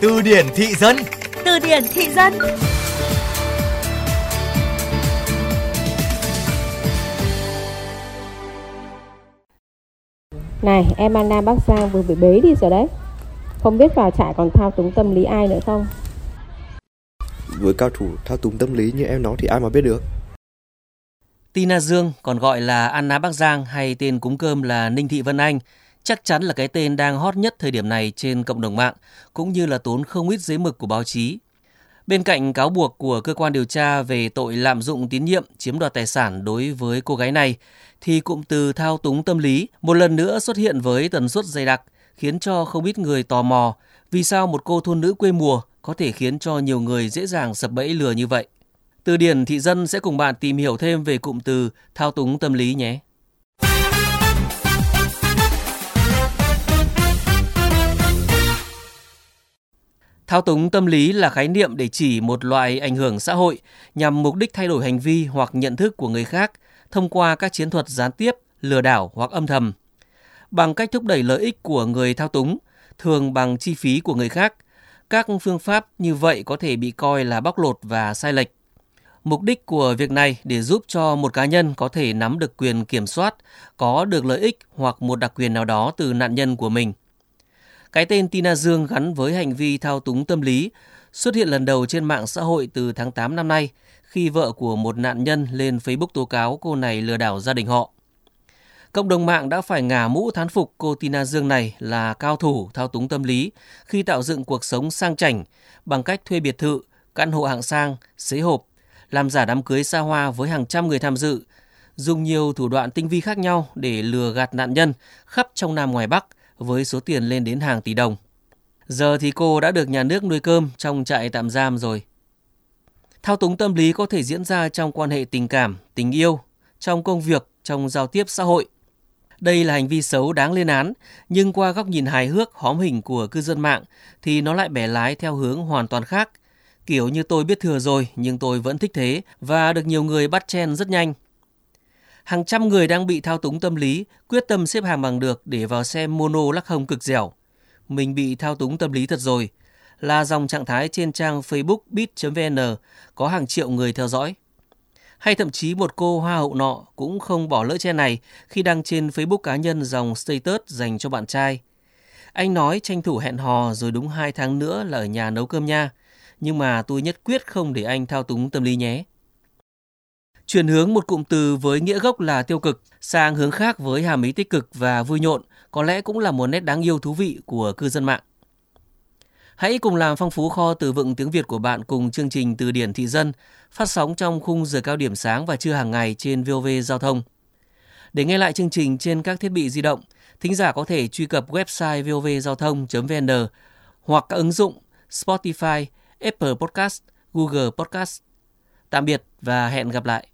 Từ điển thị dân. Từ điển thị dân. Này em Anna Bắc Giang vừa bị bế đi rồi đấy. Không biết vào trại còn thao túng tâm lý ai nữa không? Với cao thủ thao túng tâm lý như em nói thì ai mà biết được? Tina Dương, còn gọi là Anna Bắc Giang hay tên cúng cơm là Ninh Thị Vân Anh, chắc chắn là cái tên đang hot nhất thời điểm này trên cộng đồng mạng, cũng như là tốn không ít giấy mực của báo chí. Bên cạnh cáo buộc của cơ quan điều tra về tội lạm dụng tín nhiệm, chiếm đoạt tài sản đối với cô gái này, thì cụm từ thao túng tâm lý một lần nữa xuất hiện với tần suất dày đặc, khiến cho không ít người tò mò vì sao một cô thôn nữ quê mùa có thể khiến cho nhiều người dễ dàng sập bẫy lừa như vậy. Từ điển thị dân sẽ cùng bạn tìm hiểu thêm về cụm từ thao túng tâm lý nhé. Thao túng tâm lý là khái niệm để chỉ một loại ảnh hưởng xã hội nhằm mục đích thay đổi hành vi hoặc nhận thức của người khác thông qua các chiến thuật gián tiếp, lừa đảo hoặc âm thầm. Bằng cách thúc đẩy lợi ích của người thao túng, thường bằng chi phí của người khác, các phương pháp như vậy có thể bị coi là bóc lột và sai lệch. Mục đích của việc này để giúp cho một cá nhân có thể nắm được quyền kiểm soát, có được lợi ích hoặc một đặc quyền nào đó từ nạn nhân của mình. Cái tên Tina Dương gắn với hành vi thao túng tâm lý xuất hiện lần đầu trên mạng xã hội từ tháng 8 năm nay khi vợ của một nạn nhân lên Facebook tố cáo cô này lừa đảo gia đình họ. Cộng đồng mạng đã phải ngả mũ thán phục cô Tina Dương này là cao thủ thao túng tâm lý khi tạo dựng cuộc sống sang chảnh bằng cách thuê biệt thự, căn hộ hạng sang, xế hộp, làm giả đám cưới xa hoa với hàng trăm người tham dự, dùng nhiều thủ đoạn tinh vi khác nhau để lừa gạt nạn nhân khắp trong Nam ngoài Bắc với số tiền lên đến hàng tỷ đồng. Giờ thì cô đã được nhà nước nuôi cơm trong trại tạm giam rồi. Thao túng tâm lý có thể diễn ra trong quan hệ tình cảm, tình yêu, trong công việc, trong giao tiếp xã hội. Đây là hành vi xấu đáng lên án, nhưng qua góc nhìn hài hước, hóm hình của cư dân mạng thì nó lại bẻ lái theo hướng hoàn toàn khác. Kiểu như tôi biết thừa rồi nhưng tôi vẫn thích thế và được nhiều người bắt chen rất nhanh. Hàng trăm người đang bị thao túng tâm lý, quyết tâm xếp hàng bằng được để vào xem mono lắc hông cực dẻo. Mình bị thao túng tâm lý thật rồi, là dòng trạng thái trên trang Facebook bit.vn có hàng triệu người theo dõi. Hay thậm chí một cô hoa hậu nọ cũng không bỏ lỡ che này khi đăng trên Facebook cá nhân dòng status dành cho bạn trai. Anh nói tranh thủ hẹn hò rồi đúng 2 tháng nữa là ở nhà nấu cơm nha. Nhưng mà tôi nhất quyết không để anh thao túng tâm lý nhé. Chuyển hướng một cụm từ với nghĩa gốc là tiêu cực sang hướng khác với hàm ý tích cực và vui nhộn có lẽ cũng là một nét đáng yêu thú vị của cư dân mạng. Hãy cùng làm phong phú kho từ vựng tiếng Việt của bạn cùng chương trình Từ điển thị dân phát sóng trong khung giờ cao điểm sáng và trưa hàng ngày trên VOV Giao thông. Để nghe lại chương trình trên các thiết bị di động, thính giả có thể truy cập website vovgiao thông.vn hoặc các ứng dụng Spotify, Apple Podcast, Google Podcast. Tạm biệt và hẹn gặp lại.